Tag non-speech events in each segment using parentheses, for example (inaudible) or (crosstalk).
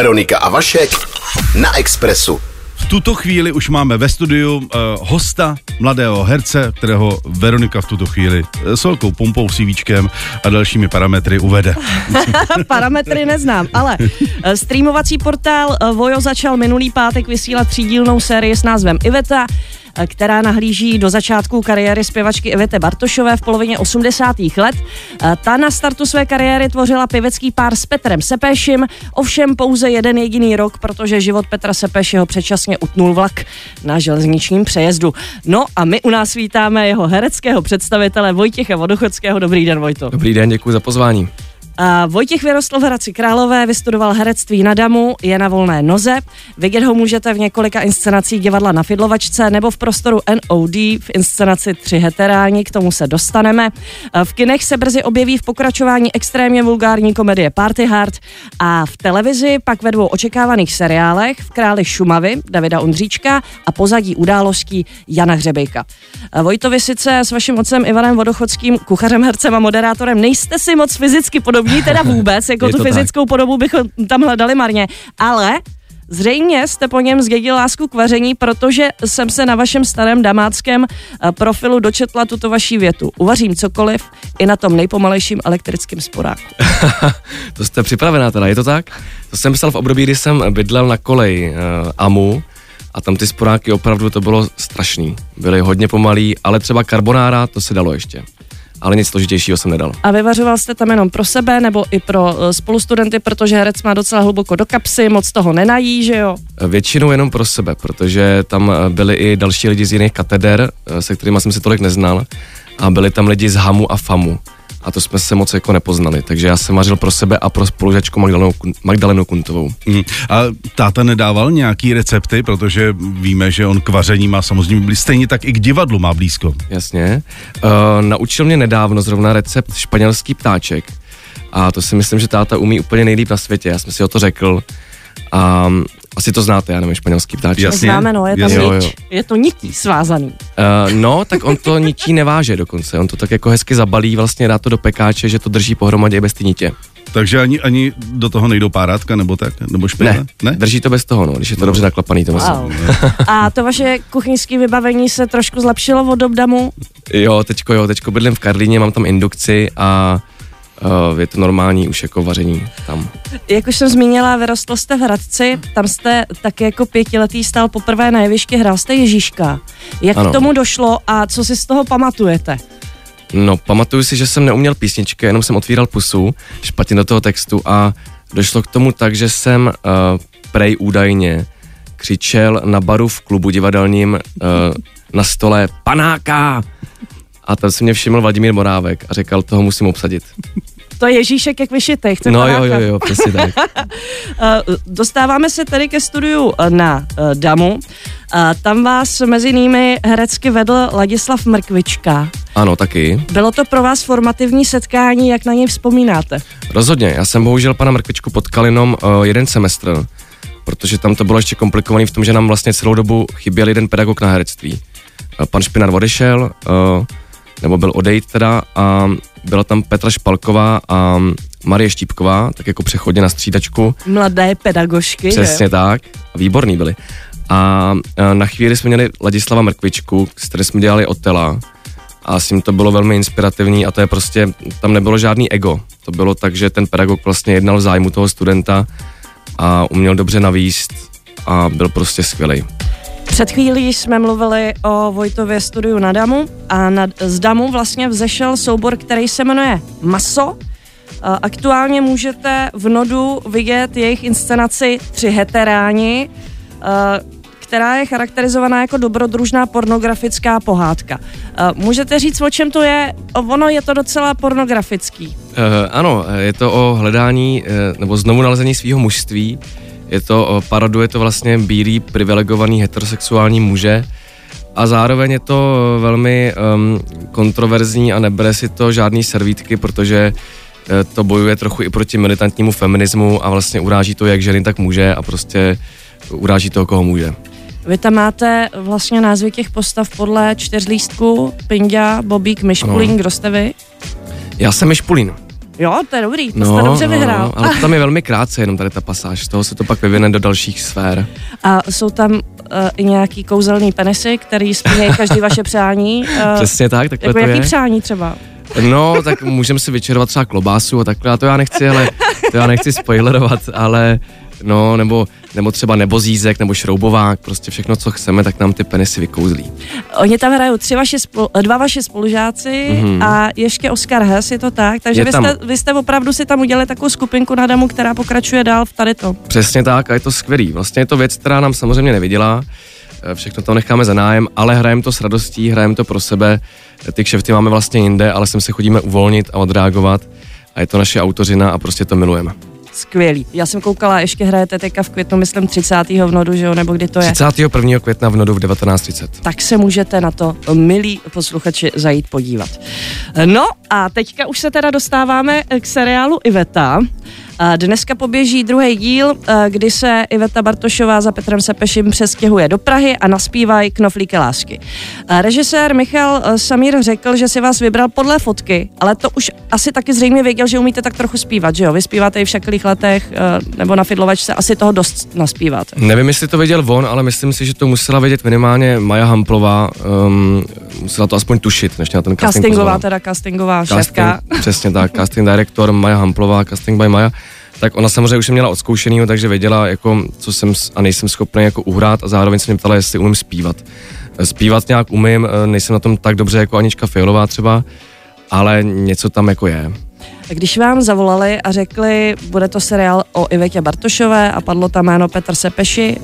Veronika a Vašek na Expressu. V tuto chvíli už máme ve studiu uh, hosta, mladého herce, kterého Veronika v tuto chvíli uh, s velkou pompou, CVčkem a dalšími parametry uvede. (laughs) Parametry neznám, ale uh, streamovací portál Vojo začal minulý pátek vysílat třídílnou sérii s názvem Iveta která nahlíží do začátku kariéry zpěvačky Ivety Bartošové v polovině 80. let. Ta na startu své kariéry tvořila pěvecký pár s Petrem Sepešim, ovšem pouze jeden jediný rok, protože život Petra Sepešiho předčasně utnul vlak na železničním přejezdu. No a my u nás vítáme jeho hereckého představitele Vojtěcha Vodochodského. Dobrý den, Vojto. Dobrý den, děkuji za pozvání. Vojtěch vyrostl v Hradci Králové, vystudoval herectví na Damu, je na volné noze. Vidět ho můžete v několika inscenacích divadla na Fidlovačce nebo v prostoru NOD v inscenaci Tři heteráni, k tomu se dostaneme. V kinech se brzy objeví v pokračování extrémně vulgární komedie Party Hard a v televizi pak ve dvou očekávaných seriálech v Králi Šumavy Davida Ondříčka a pozadí událostí Jana Hřebejka. Vojtovi sice s vaším otcem Ivanem Vodochodským, kuchařem, hercem a moderátorem nejste si moc fyzicky podobní, podobní teda vůbec, jako tu fyzickou tak. podobu bychom tam hledali marně, ale Zřejmě jste po něm zdědil lásku k vaření, protože jsem se na vašem starém damáckém eh, profilu dočetla tuto vaší větu. Uvařím cokoliv i na tom nejpomalejším elektrickém sporáku. (laughs) to jste připravená teda, je to tak? To jsem psal v období, kdy jsem bydlel na kolej uh, AMU a tam ty sporáky opravdu to bylo strašný. Byly hodně pomalý, ale třeba karbonára to se dalo ještě ale nic složitějšího jsem nedal. A vyvařoval jste tam jenom pro sebe nebo i pro uh, spolustudenty, protože herec má docela hluboko do kapsy, moc toho nenají, že jo? Většinou jenom pro sebe, protože tam eh, byli i další lidi z jiných kateder, se kterými jsem si tolik neznal a byli tam lidi z Hamu a Famu a to jsme se moc jako nepoznali. Takže já jsem vařil pro sebe a pro spolužačku Magdalenu, Magdalenu Kuntovou. Mm. A táta nedával nějaký recepty, protože víme, že on k vaření má samozřejmě blízko, stejně tak i k divadlu má blízko. Jasně. Uh, naučil mě nedávno zrovna recept španělský ptáček. A to si myslím, že táta umí úplně nejlíp na světě. Já jsem si o to řekl. A asi to znáte, já nevím, španělský ptáček. Jasně. Známe, no, je to, jo, jo. je to nití svázaný. Uh, no, tak on to nití neváže dokonce, on to tak jako hezky zabalí, vlastně dá to do pekáče, že to drží pohromadě i bez ty nitě. Takže ani, ani do toho nejdou párátka nebo tak, nebo špina? Ne, ne, drží to bez toho, no, když je to no. dobře naklapaný to wow. A to vaše kuchyňské vybavení se trošku zlepšilo od obdamu? Jo, teďko jo, teďko bydlím v Karlíně, mám tam indukci a je to normální už jako vaření tam. Jak už jsem zmínila, vyrostl jste v Hradci, tam jste taky jako pětiletý stál poprvé na jevišti, hrál jste Ježíška. Jak ano. k tomu došlo a co si z toho pamatujete? No, pamatuju si, že jsem neuměl písničky, jenom jsem otvíral pusu, špatně do toho textu a došlo k tomu tak, že jsem uh, prej údajně křičel na baru v klubu divadelním uh, na stole panáka a tam si mě všiml Vladimír Morávek a říkal, toho musím obsadit. To je Ježíšek jak vyšitej, chce No jo, jo, jo, přesně tak. (laughs) Eh, dostáváme se tedy ke studiu eh, na uh, Damu. Tam vás mezi jinými herecky vedl Ladislav Mrkvička. Ano, taky. Bylo to pro vás formativní setkání, jak na něj vzpomínáte? Rozhodně, já jsem bohužel pana Mrkvičku potkal jenom jeden semestr, protože tam to bylo ještě komplikované v tom, že nám vlastně celou dobu chyběl jeden pedagog na herectví. Pan Špinar odešel, uh, nebo byl odejít teda a byla tam Petra Špalková a Marie Štípková, tak jako přechodně na střídačku. Mladé pedagožky, Přesně že? tak, výborný byli. A na chvíli jsme měli Ladislava Mrkvičku, s kterým jsme dělali Otela a s ním to bylo velmi inspirativní a to je prostě, tam nebylo žádný ego. To bylo tak, že ten pedagog vlastně jednal v zájmu toho studenta a uměl dobře navíst a byl prostě skvělý. Před chvílí jsme mluvili o Vojtově studiu na Damu a na, z Damu vlastně vzešel soubor, který se jmenuje Maso. Aktuálně můžete v Nodu vidět jejich inscenaci Tři heteráni, která je charakterizovaná jako dobrodružná pornografická pohádka. Můžete říct, o čem to je? Ono je to docela pornografický. Uh, ano, je to o hledání uh, nebo znovu nalezení svého mužství je to, paroduje to vlastně bílý, privilegovaný heterosexuální muže a zároveň je to velmi um, kontroverzní a nebere si to žádný servítky, protože e, to bojuje trochu i proti militantnímu feminismu a vlastně uráží to jak ženy, tak muže a prostě uráží toho, koho může. Vy tam máte vlastně názvy těch postav podle čtyřlístku, Pindia, Bobík, Myšpulín, kdo jste vy? Já jsem Myšpulín. Jo, to je dobrý, to no, jste dobře vyhrál. No, ale to tam je velmi krátce, jenom tady ta pasáž, z toho se to pak vyvine do dalších sfér. A jsou tam uh, i nějaký kouzelný penisy, který splňují každý (laughs) vaše přání. Uh, Přesně tak, takhle jako to jaký je. přání třeba? No, tak můžeme si vyčerovat třeba klobásu a takhle, a to já nechci, ale to já nechci spoilerovat, ale no, nebo, nebo třeba nebozízek, nebo šroubovák, prostě všechno, co chceme, tak nám ty penisy vykouzlí. Oni tam hrajou tři vaše spolu, dva vaše spolužáci mm-hmm. a ještě Oscar Hess, je to tak? Takže vy jste, vy jste opravdu si tam udělali takovou skupinku na damu, která pokračuje dál v tady to. Přesně tak a je to skvělý. Vlastně je to věc, která nám samozřejmě nevydělá, Eh, všechno to necháme za nájem, ale hrajeme to s radostí, hrajeme to pro sebe. Ty kšefty máme vlastně jinde, ale sem se chodíme uvolnit a odreagovat a je to naše autořina a prostě to milujeme. Skvělý. Já jsem koukala, ještě hrajete teďka v květnu, myslím 30. v Nodu, že jo, nebo kdy to je? 31. května v Nodu v 19.30. Tak se můžete na to, milí posluchači, zajít podívat. No a teďka už se teda dostáváme k seriálu Iveta. Dneska poběží druhý díl, kdy se Iveta Bartošová za Petrem Sepeším přestěhuje do Prahy a naspívají knoflíky lásky. Režisér Michal Samír řekl, že si vás vybral podle fotky, ale to už asi taky zřejmě věděl, že umíte tak trochu zpívat, že jo? Vy zpíváte i v všaklých letech nebo na fidlovačce, asi toho dost naspíváte. Nevím, jestli to věděl on, ale myslím si, že to musela vědět minimálně Maja Hamplová, um, musela to aspoň tušit, než na ten casting Castingová, pozvala. teda castingová casting, šéfka. Přesně tak, casting director Maja Hamplová, casting by Maja tak ona samozřejmě už měla odzkoušenýho, takže věděla, jako, co jsem a nejsem schopný jako uhrát a zároveň se mě ptala, jestli umím zpívat. Zpívat nějak umím, nejsem na tom tak dobře jako Anička Fialová třeba, ale něco tam jako je. Když vám zavolali a řekli, bude to seriál o Ivetě Bartošové a padlo tam jméno Petr Sepeši,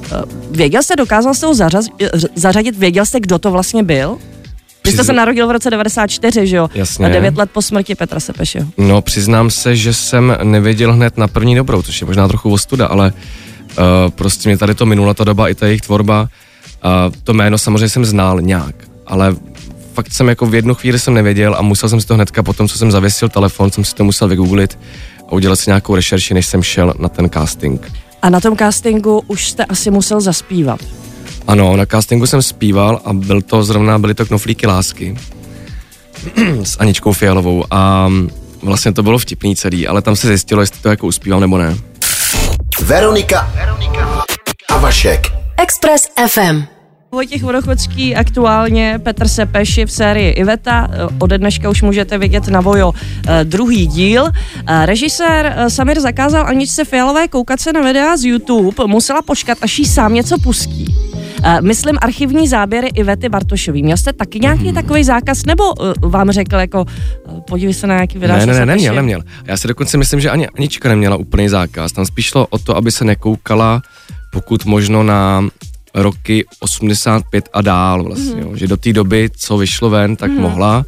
věděl jste, dokázal jste ho zařadit, věděl jste, kdo to vlastně byl? Vy jste se narodil v roce 94, že jo? Jasně. A devět let po smrti Petra Sepešiho. No, přiznám se, že jsem nevěděl hned na první dobrou, což je možná trochu ostuda, ale uh, prostě mě tady to minula ta doba i ta jejich tvorba. Uh, to jméno samozřejmě jsem znal nějak, ale fakt jsem jako v jednu chvíli jsem nevěděl a musel jsem si to hnedka potom, co jsem zavěsil telefon, jsem si to musel vygooglit a udělat si nějakou rešerši, než jsem šel na ten casting. A na tom castingu už jste asi musel zaspívat. Ano, na castingu jsem zpíval a byl to zrovna, byly to knoflíky lásky (clears throat) s Aničkou Fialovou a vlastně to bylo vtipný celý, ale tam se zjistilo, jestli to jako uspívám nebo ne. Veronika, Veronika a Vašek. Express FM. Vojtěch Vodochodský, aktuálně Petr Sepeš je v sérii Iveta. Ode dneška už můžete vidět na Vojo eh, druhý díl. Eh, Režisér eh, Samir zakázal Aničce Fialové koukat se na videa z YouTube. Musela počkat, až jí sám něco pustí. Myslím archivní záběry Ivety Bartošový. Měl jste taky nějaký hmm. takový zákaz, nebo vám řekl jako podívej se na nějaký videa? Ne, ne, ne, neměl, neměl. Já si dokonce myslím, že ani Anička neměla úplný zákaz. Tam spíš šlo o to, aby se nekoukala pokud možno na roky 85 a dál vlastně, mm. jo. že do té doby, co vyšlo ven, tak mm. mohla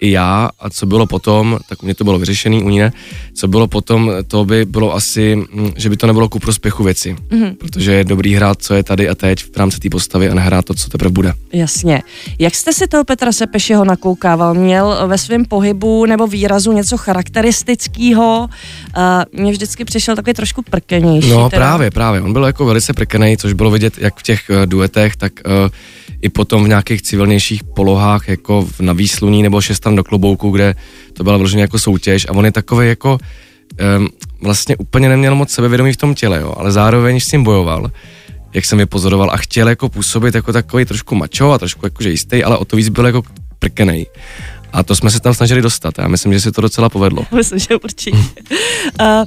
i já a co bylo potom, tak u mě to bylo vyřešený, u ní ne, co bylo potom, to by bylo asi, mm, že by to nebylo ku prospěchu věci, mm-hmm. protože je dobrý hrát, co je tady a teď v rámci té postavy a nehrát to, co teprve bude. Jasně. Jak jste si toho Petra Sepešiho nakoukával? Měl ve svém pohybu nebo výrazu něco charakteristického? Uh, mně vždycky přišel takový trošku prkenější. No teda. právě, právě. On byl jako velice prkený, což bylo vidět jak v těch uh, duetech, tak uh, i potom v nějakých civilnějších polohách, jako na výsluní nebo šestan do klobouku, kde to byla vloženě jako soutěž a on je takový jako um, vlastně úplně neměl moc sebevědomí v tom těle, jo, ale zároveň s tím bojoval, jak jsem je pozoroval a chtěl jako působit jako takový trošku mačo a trošku jakože jistý, ale o to víc byl jako prkenej. A to jsme se tam snažili dostat. Já myslím, že se to docela povedlo. (laughs) Myslím, že určitě. (laughs) uh,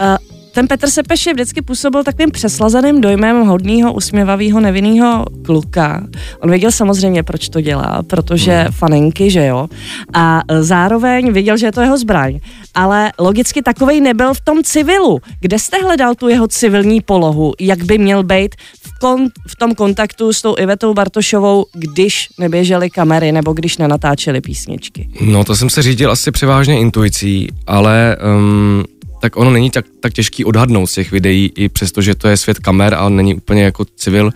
uh, ten Petr Sepeš je vždycky působil takovým přeslazeným dojmem hodného, usměvavého, nevinného kluka. On věděl samozřejmě, proč to dělá, protože mm. faninky, že jo. A zároveň věděl, že je to jeho zbraň. Ale logicky takovej nebyl v tom civilu. Kde jste hledal tu jeho civilní polohu? Jak by měl být v, kon, v tom kontaktu s tou Ivetou Bartošovou, když neběžely kamery nebo když nenatáčely písničky? No to jsem se řídil asi převážně intuicí, ale um, tak ono není tak, tak těžký odhadnout z těch videí, i přesto, že to je svět kamer a není úplně jako civil,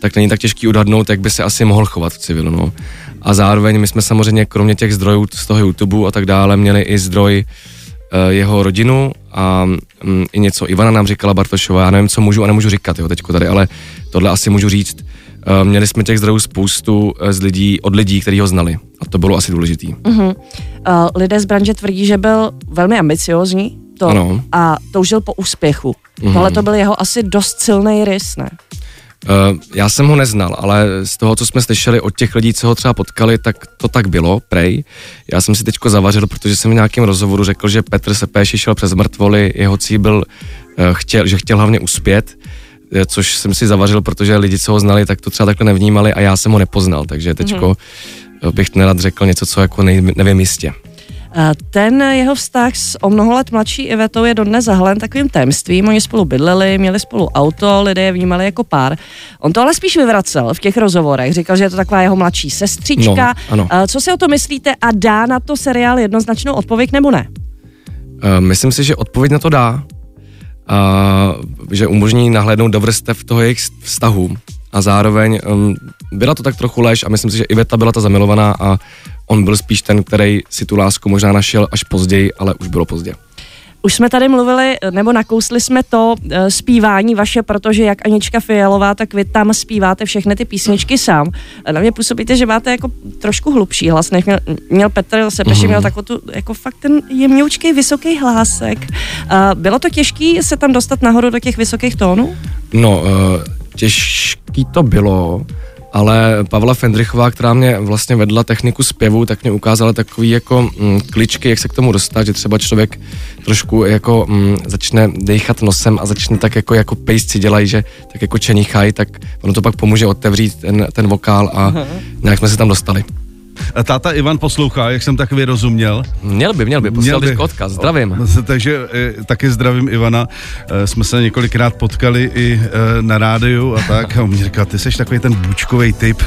tak není tak těžký odhadnout, jak by se asi mohl chovat v civilu. No. A zároveň my jsme samozřejmě kromě těch zdrojů z toho YouTube a tak dále měli i zdroj uh, jeho rodinu a um, i něco Ivana nám říkala Bartošová, já nevím, co můžu a nemůžu říkat jo, teďko tady, ale tohle asi můžu říct. uh, měli jsme těch zdrojů spoustu uh, z lidí, od lidí, kteří ho znali. A to bylo asi důležitý. Uh-huh. Uh, lidé z branže tvrdí, že byl velmi ambiciozní to, Ano. a toužil po úspěchu. Mhm. Tohle to byl jeho asi dost silný rys, ne? Uh, já jsem ho neznal, ale z toho, co jsme slyšeli od těch lidí, co ho třeba potkali, tak to tak bylo, prej. Já jsem si teďko zavařil, protože jsem v nějakém rozhovoru řekl, že Petr Sepéši šel přes mrtvoly, jeho cíl byl, uh, chtěl, že chtěl hlavně uspět, eh, což jsem si zavařil, protože lidi, co ho znali, tak to třeba takhle nevnímali a já jsem ho nepoznal, takže teďko mm-hmm. bych nerad řekl něco, co jako nej, nevím jistě. Ten jeho vztah s o mnoho let mladší Ivetou je dodnes zahalen takovým tajemstvím. Oni spolu bydleli, měli spolu auto, lidé je vnímali jako pár. On to ale spíš vyvracel v těch rozhovorech. Říkal, že je to taková jeho mladší sestřička. No, ano. Uh, Co si o to myslíte a dá na to seriál jednoznačnou odpověď nebo ne? Uh, myslím si, že odpověď na to dá, a že umožní nahlédnout do vrstev toho jejich vztahu. A zároveň um, byla to tak trochu lež a myslím si, že Iveta byla ta zamilovaná a on byl spíš ten, který si tu lásku možná našel až později, ale už bylo pozdě. Už jsme tady mluvili, nebo nakousli jsme to e, zpívání vaše, protože jak Anička Fialová, tak vy tam zpíváte všechny ty písničky sám. E, Na mě působíte, že máte jako trošku hlubší hlas, než měl, měl Petr Sepeši, Mhm. měl takovou tu, jako fakt ten jemňoučkej vysoký hlásek. E, Bylo to těžké se tam dostat nahoru do těch vysokých tónů? No, uh, těžký to bylo, ale Pavla Fendrichová, která mě vlastně vedla techniku zpěvu, tak mě ukázala takový jako mm, kličky, jak se k tomu dostat, že třeba člověk trošku jako mm, začne dechat nosem a začne tak jako, jako pejsci dělají, že tak jako čenichají, tak ono to pak pomůže otevřít ten, ten vokál a nějak jsme se tam dostali. Táta Ivan poslouchá, jak jsem tak vyrozuměl. Měl by, měl by, poslal bych odkaz, zdravím. O, Takže e, taky zdravím Ivana. E, Jsme se několikrát potkali i e, na rádiu a tak. A on mi říkal, ty jsi takový ten bučkový typ.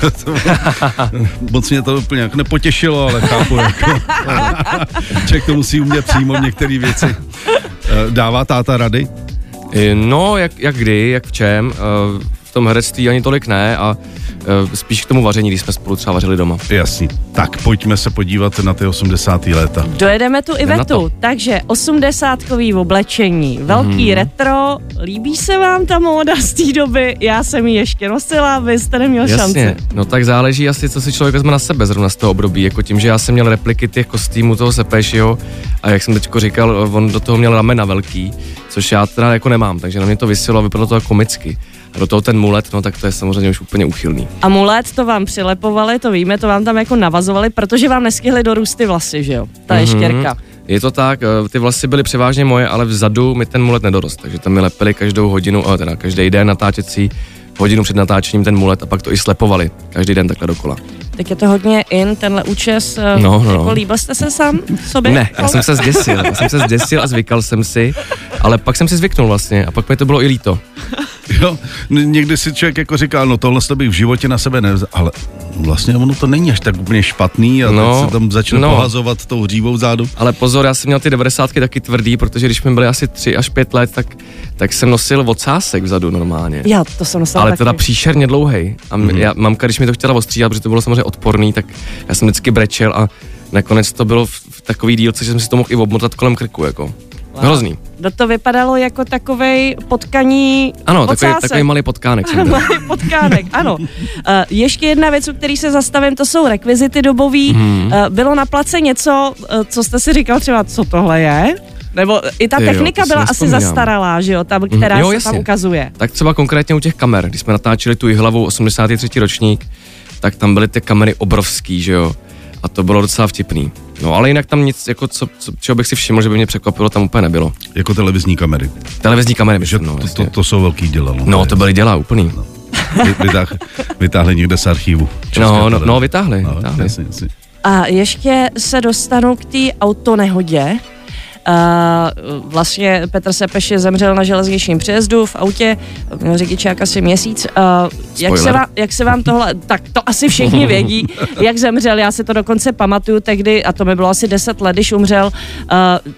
(laughs) Moc mě to úplně jako nepotěšilo, ale chápu. Jako, (laughs) člověk to musí umět přijmout některé věci. Dává táta rady? No, jak, jak kdy, jak v čem, v tom herectví ani tolik ne a spíš k tomu vaření, když jsme spolu třeba vařili doma. Jasný. Tak pojďme se podívat na ty 80. léta. Dojedeme tu Ivetu, takže osmdesátkový oblečení, velký Mhm. retro, líbí se vám ta móda z té doby? Já jsem ji ještě nosila, vy jste neměl Jasně, šanci. no tak záleží asi, co si člověk vezme na sebe zrovna z toho období, jako tím, že já jsem měl repliky těch kostýmů toho Sepéšiho a jak jsem teďko říkal, on do toho měl ramena velký, což já teda jako nemám, takže na mě to vysilo a vypadalo to jako komicky. A do toho ten mulet, no tak to je samozřejmě už úplně uchylný. Amulet, to vám přilepovali, to víme, to vám tam jako navazovali, protože vám nestihly dorůst ty vlasy, že jo? Ta Mhm. ještěrka. Je to tak, eh, ty vlasy byly převážně moje, ale vzadu mi ten mulet nedorost, takže tam mi lepili každou hodinu, ale teda každý den natáčecí, hodinu před natáčením ten mulet a pak to i slepovali, každý den takhle dokola. Tak je to hodně in, tenhle účes. eh, No, no, Jako no. líbil jste se sám sobě? Ne, já jsem se zděsil, já jsem se zděsil a zvykal jsem si, ale pak jsem si zvyknul vlastně a pak mi to bylo i líto. Jo, někdy si člověk jako říká, no tohle to bych v životě na sebe nevzal, ale vlastně ono to není až tak úplně špatný a no, teď se tam začne no. pohazovat tou hřívou zádu. Ale pozor, já jsem měl ty 90 taky tvrdý, protože když mi byly asi 3 až 5 let, tak, tak jsem nosil ocásek vzadu normálně. Já to jsem nosila Ale taky. teda příšerně dlouhý. A mm. já, mamka, když mi to chtěla ostříhat, protože to bylo samozřejmě odporný, tak já jsem vždycky brečel a nakonec to bylo v, v takový dílce, že jsem si to mohl i obmotat kolem krku, jako. Wow. Hrozný. No to vypadalo jako takovej potkaní Ano, takový, takový malý potkánek jsem. (laughs) Malý potkánek, ano. Uh, (laughs) ještě jedna věc, u který se zastavím, to jsou rekvizity dobový. Mhm. Uh, bylo na place něco, uh, co jste si říkal třeba, co tohle je? Nebo i ta jo, technika si byla asi zastaralá, že jo, tam, která jo, se jasně. tam ukazuje. Tak třeba konkrétně u těch kamer, když jsme natáčeli tu hlavu 83. ročník, tak tam byly ty kamery obrovský, že jo. A to bylo docela vtipný. No ale jinak tam nic, jako co, co, čeho bych si všiml, že by mě překvapilo, tam úplně nebylo. Jako televizní kamery. Televizní kamery, Že myslím, no, to, to, to jsou velký děla. no, to byly děla úplný. Vy- Vytáh, vytáhli někde z archívu. České No, no, televize. no, vytáhli, No, vytáhli. jasně, jasně. A ještě se dostanu k té autonehodě. Uh, vlastně Petr Sepeš zemřel na železničním přejezdu v autě, měl řidičák asi měsíc. Uh, jak, se vám, jak se vám tohle, tak to asi všichni vědí, (laughs) jak zemřel, já si to dokonce pamatuju tehdy, a to mi bylo asi 10 let, když umřel, uh,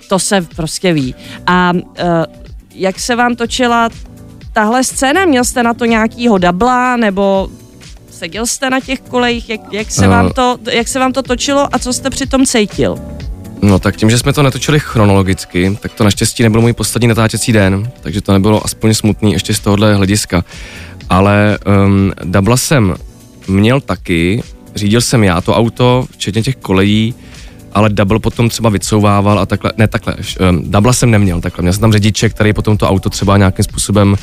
to se prostě ví. A uh, jak se vám točila tahle scéna, měl jste na to nějakýho dabla, nebo seděl jste na těch kolejích, jak, jak, se Eh. vám to, jak se vám to točilo a co jste přitom cítil? No tak tím, že jsme to netočili chronologicky, tak to naštěstí nebyl můj poslední natáčecí den, takže to nebylo aspoň smutný ještě z tohohle hlediska. Ale um, Dabla jsem měl taky, řídil jsem já to auto, včetně těch kolejí, ale double potom třeba vycouvával a takhle, ne takhle, um, double jsem neměl takhle, měl jsem tam řidiče, který potom to auto třeba nějakým způsobem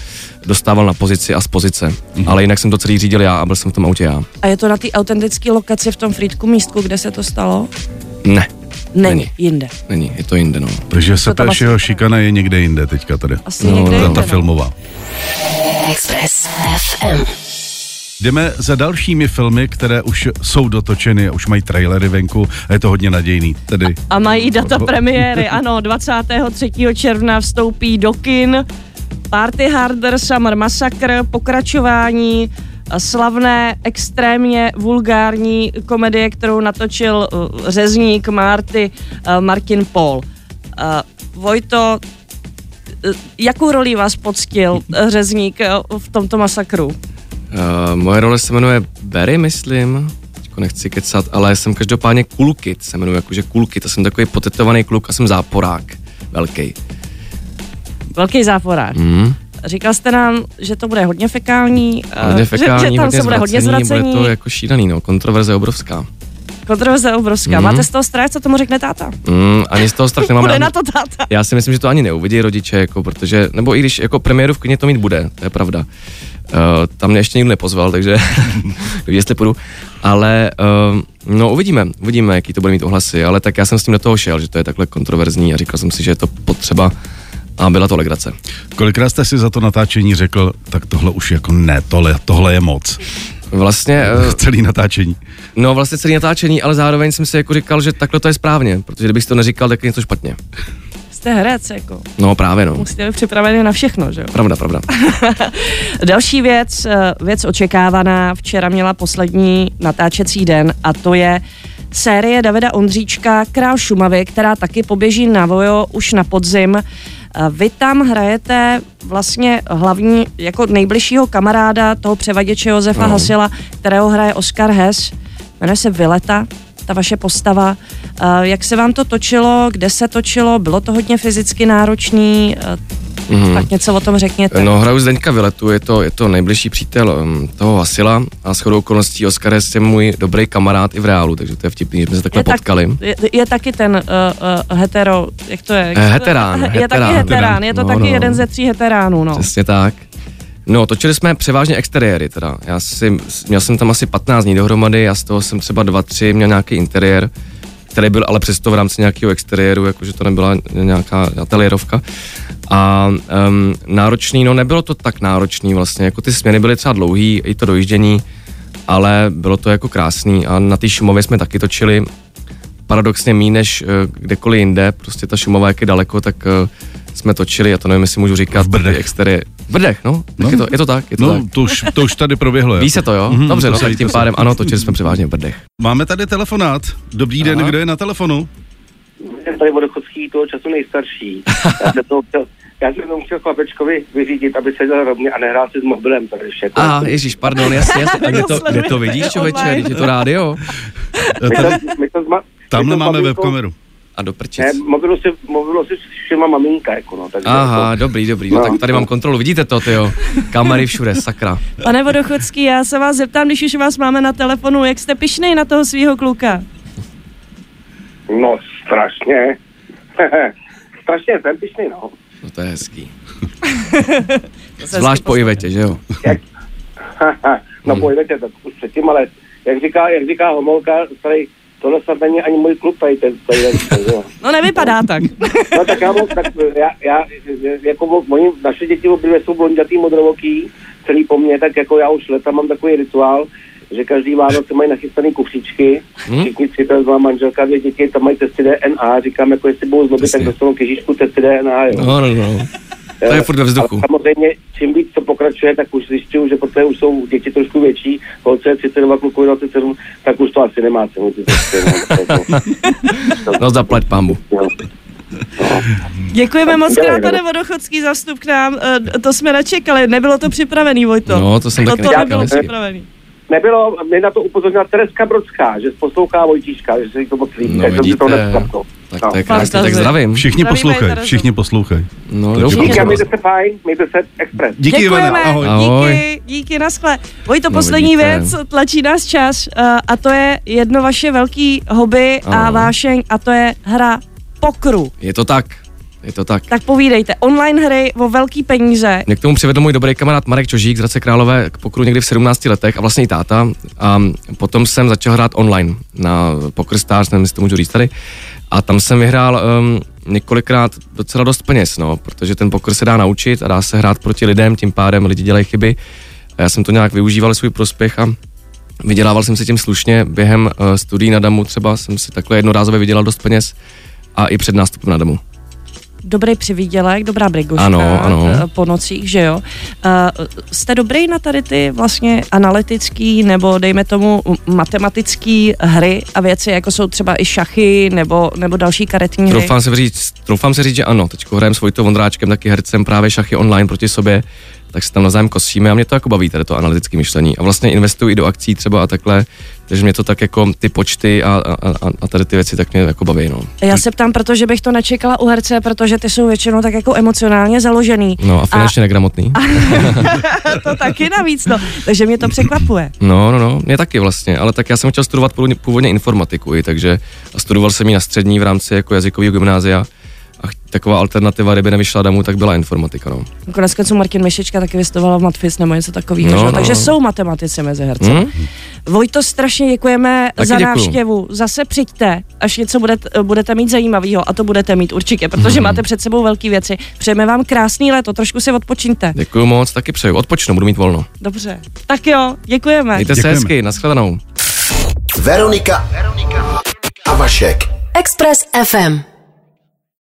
dostával na pozici a z pozice, mm-hmm. ale jinak jsem to celý řídil já a byl jsem v tom autě já. A je to na té autentické lokaci v tom Frýdku místku, kde se to stalo? Ne. Není, Není. jinde. Není, je to jinde, no. Takže se jeho šikana je někde jinde teďka tady. Asi no, někde ta, jinde, ta no. filmová. Express FM. Jdeme za dalšími filmy, které už jsou dotočeny, už mají trailery venku a je to hodně nadějný. Tedy... A mají data premiéry, (laughs) ano, 23. června vstoupí do kin Party Harder Summer Massacre, pokračování slavné, extrémně vulgární komedie, kterou natočil uh, řezník Marty uh, Martin Paul. Uh, Vojto, jakou roli vás poctil řezník v tomto masakru? Uh, moje role se jmenuje Barry, myslím. Nechci kecat, ale jsem každopádně Kid, se jmenuji jakože Kid. A jsem takový potetovaný kluk a jsem záporák. Velký. Velký záporák. Mm. Říkal jste nám, že to bude hodně fekální, Hodně fekální, že, že tam hodně se bude hodně zvracení. Bude to jako šílený, no. Kontroverze obrovská. Kontroverze obrovská. Mhm. Máte z toho strach, co tomu řekne táta? Mm, ani z toho strach nemám. (laughs) Bude rád. na to táta. Já si myslím, že to ani neuvidí rodiče, jako, protože, nebo i když jako premiéru v kyně to mít bude, to je pravda. Uh, tam mě ještě nikdo nepozval, takže (laughs) jestli půjdu. Ale uh, no uvidíme, uvidíme, jaký to bude mít ohlasy, ale tak já jsem s tím do toho šel, že to je takhle kontroverzní a říkal jsem si, že je to potřeba a byla to legrace. Kolikrát jste si za to natáčení řekl, tak tohle už jako ne, tohle, tohle je moc. Vlastně, uh, (laughs) Celý natáčení. no vlastně celý natáčení, ale zároveň jsem si jako říkal, že takhle to je správně, protože kdybych si to neříkal, tak je něco špatně. Jste herec, jako. No právě no. Musíte být připravený na všechno, že jo? Pravda, pravda. (laughs) Další věc, eh, věc očekávaná, včera měla poslední natáčecí den a to je série Davida Ondříčka Král Šumavy, která taky poběží na Vojo už na podzim. Vy tam hrajete vlastně hlavní, jako nejbližšího kamaráda toho převaděče Josefa No. Hasila, kterého hraje Oscar Hess. Jmenuje se Vileta, ta vaše postava. Jak se vám to točilo, kde se točilo, bylo to hodně fyzicky náročný, Eh, Mhm. tak něco o tom řekněte. No, hraju Zdeňka Viletu, je to, je to nejbližší přítel um, toho Vasila a shodou okolností Oskar je můj dobrý kamarád i v reálu, takže to je vtipný, že jsme se takhle je, tak, potkali. je, je taky ten uh, uh, hetero, jak to je? Jak Eh, se to- heterán, Je taky heterán. heterán, je to No, taky no. jeden ze tří heteránů, no. Přesně tak. No, točili jsme převážně exteriéry teda. Já si, měl jsem tam asi 15 dní dohromady, já z toho jsem třeba 2-3 měl nějaký interiér, který byl ale přesto v rámci nějakého exteriéru, jakože to nebyla nějaká ateliérovka. A um, náročný, no nebylo to tak náročný vlastně, jako ty směny byly třeba dlouhý, i to dojíždění, ale bylo to jako krásný a na té Šumově jsme taky točili paradoxně méně než uh, kdekoliv jinde, prostě ta Šumova jak je daleko, tak uh, jsme točili, a to nevím, jestli můžu říkat, V Brdech. ty V Brdech, no, tak No. je, to, je to tak, je to No, tak. to už, to už tady proběhlo. Ví se to, jo? Mhm, Dobře, to no se tak tím se pádem, ano, točili jsme převážně v Brdech. Máme tady telefonát. Dobrý den, Aha. kdo je na telefonu? jsem tady vodochodský toho času nejstarší. (laughs) Já jsem to chtěl, já jsem to chtěl chlapečkovi vyřídit, aby seděl rovně a nehrál si s mobilem tady vše. A ježíš, pardon, jasně, jasně. (laughs) A kde to, kde to vidíš, člověče, je to rádio? Eh, My Tady, to, my to zma, tamhle my to máme webkameru. A do prčic. Ne, mobilu si, mobilu si všimla maminka, jako no. Takže Aha, jako, dobrý, dobrý, no No. tak tady mám kontrolu, vidíte to, tyjo. Kamery všude, sakra. Pane Vodochodský, já se vás zeptám, když už vás máme na telefonu, jak jste pišnej na toho svého kluka? no, strašně. (laughs) strašně jsem pišný, no. No to je hezký. (laughs) Zvlášť po Ivetě, že jo? (laughs) no Hmm. pojďte, tak už předtím, ale jak říká, jak říká homolka, tady, tohle snad není ani můj klub, tady ten, tady ten, tady, (laughs) jo. No nevypadá tak. (laughs) No tak já, mám- tak já, já jako oni, naše děti obě jsou blondětý modrovoký, celý po mně, tak jako já už leta mám takový rituál, že každý Vánoce mají nachystaný kufříčky, Hmm? všichni tři, to má manželka, dvě děti, tam mají testy DNA, říkám, jako jestli budou zlobit, tak dostanou kyžičku testy DNA, jo. No, no, no. To je furt ve vzduchu. Ale samozřejmě, čím víc to pokračuje, tak už zjišťuju, že protože už jsou děti trošku větší, holce je 32, kluku je 27, tak už to asi nemá cenu. no. (laughs) No zaplať pambu. Děkujeme moc krát, pane. Vodochodský, za vstup k nám. Eh, To jsme nečekali, nebylo to připravený, Vojto. No, to jsem to, taky to nebylo připravený. Nebylo, mě na to upozornila Tereska Brodská, že poslouchá Vojtíška, že se jí to moc líbí, No tak jsem si to vidíte, neskapnul. Tak Tak to je No. krásně, tak zdravím. Všichni poslouchají, všichni poslouchají. No, Díky a mějte se fajn, mějte se express. Díky, Ivana, ahoj. Ahoj. díky, díky, naschle. Vojto, No, poslední vidíte. věc, tlačí nás čas uh, a to je jedno vaše velký hobby a Ano. vášeň a to je hra pokru. Je to tak, je to tak. Tak povídejte, online hry o velký peníze. Mě k tomu přivedl můj dobrý kamarád Marek Čožík z Hradce Králové k pokru někdy v 17 letech a vlastně i táta. A potom jsem začal hrát online na Poker Stars, nevím, jestli to můžu říct tady. A tam jsem vyhrál um, několikrát docela dost peněz, no, protože ten poker se dá naučit a dá se hrát proti lidem, tím pádem lidi dělají chyby. A já jsem to nějak využíval svůj prospěch a vydělával jsem si tím slušně. Během uh, studií na Damu třeba jsem si takhle jednorázově vydělal dost peněz a i před nástupem na Damu. Dobrý přivídělek, dobrá briguška Ano, ano. eh, po nocích, že jo. Uh, jste dobrý na tady ty vlastně analytický nebo dejme tomu matematický hry a věci, jako jsou třeba i šachy nebo, nebo další karetní hry? Troufám se říct, troufám se říct, že ano. Teď hrajeme s Vojtou Vondráčkem, taky hercem právě šachy online proti sobě, tak se tam navzájem kosíme a mě to jako baví, tady to analytické myšlení. A vlastně investuji i do akcí třeba a takhle, takže mě to tak jako ty počty a, a, a- a tady ty věci tak mě jako baví, no. Já se ptám, protože bych to nečekala u herce, protože ty jsou většinou tak jako emocionálně založený. No a finančně negramotný. (laughs) to taky navíc, no. Takže mě to překvapuje. No, no, no, mě taky vlastně, ale tak já jsem chtěl studovat původně, původně informatiku, i, takže a studoval jsem ji na střední v rámci jako jazykového gymnázia a taková alternativa, kdyby nevyšla damu, tak byla informatika, no. Konec konců Martin Mišička taky vystudoval v Matfis nebo něco takového, No, no, takže no. jsou matematici mezi herci. Hm? Vojto, strašně děkujeme Taky za děkuju. návštěvu. Zase přijďte, až něco budete, budete mít zajímavého a to budete mít určitě, protože Mhm. máte před sebou velké věci. Přejeme vám krásný léto, trošku si odpočiňte. Děkuju moc, taky přeju, odpočnu, budu mít volno. Dobře. Tak jo, děkujeme. Mějte se Děkujeme. hezky, nashledanou. Veronika a Vašek. Express FM.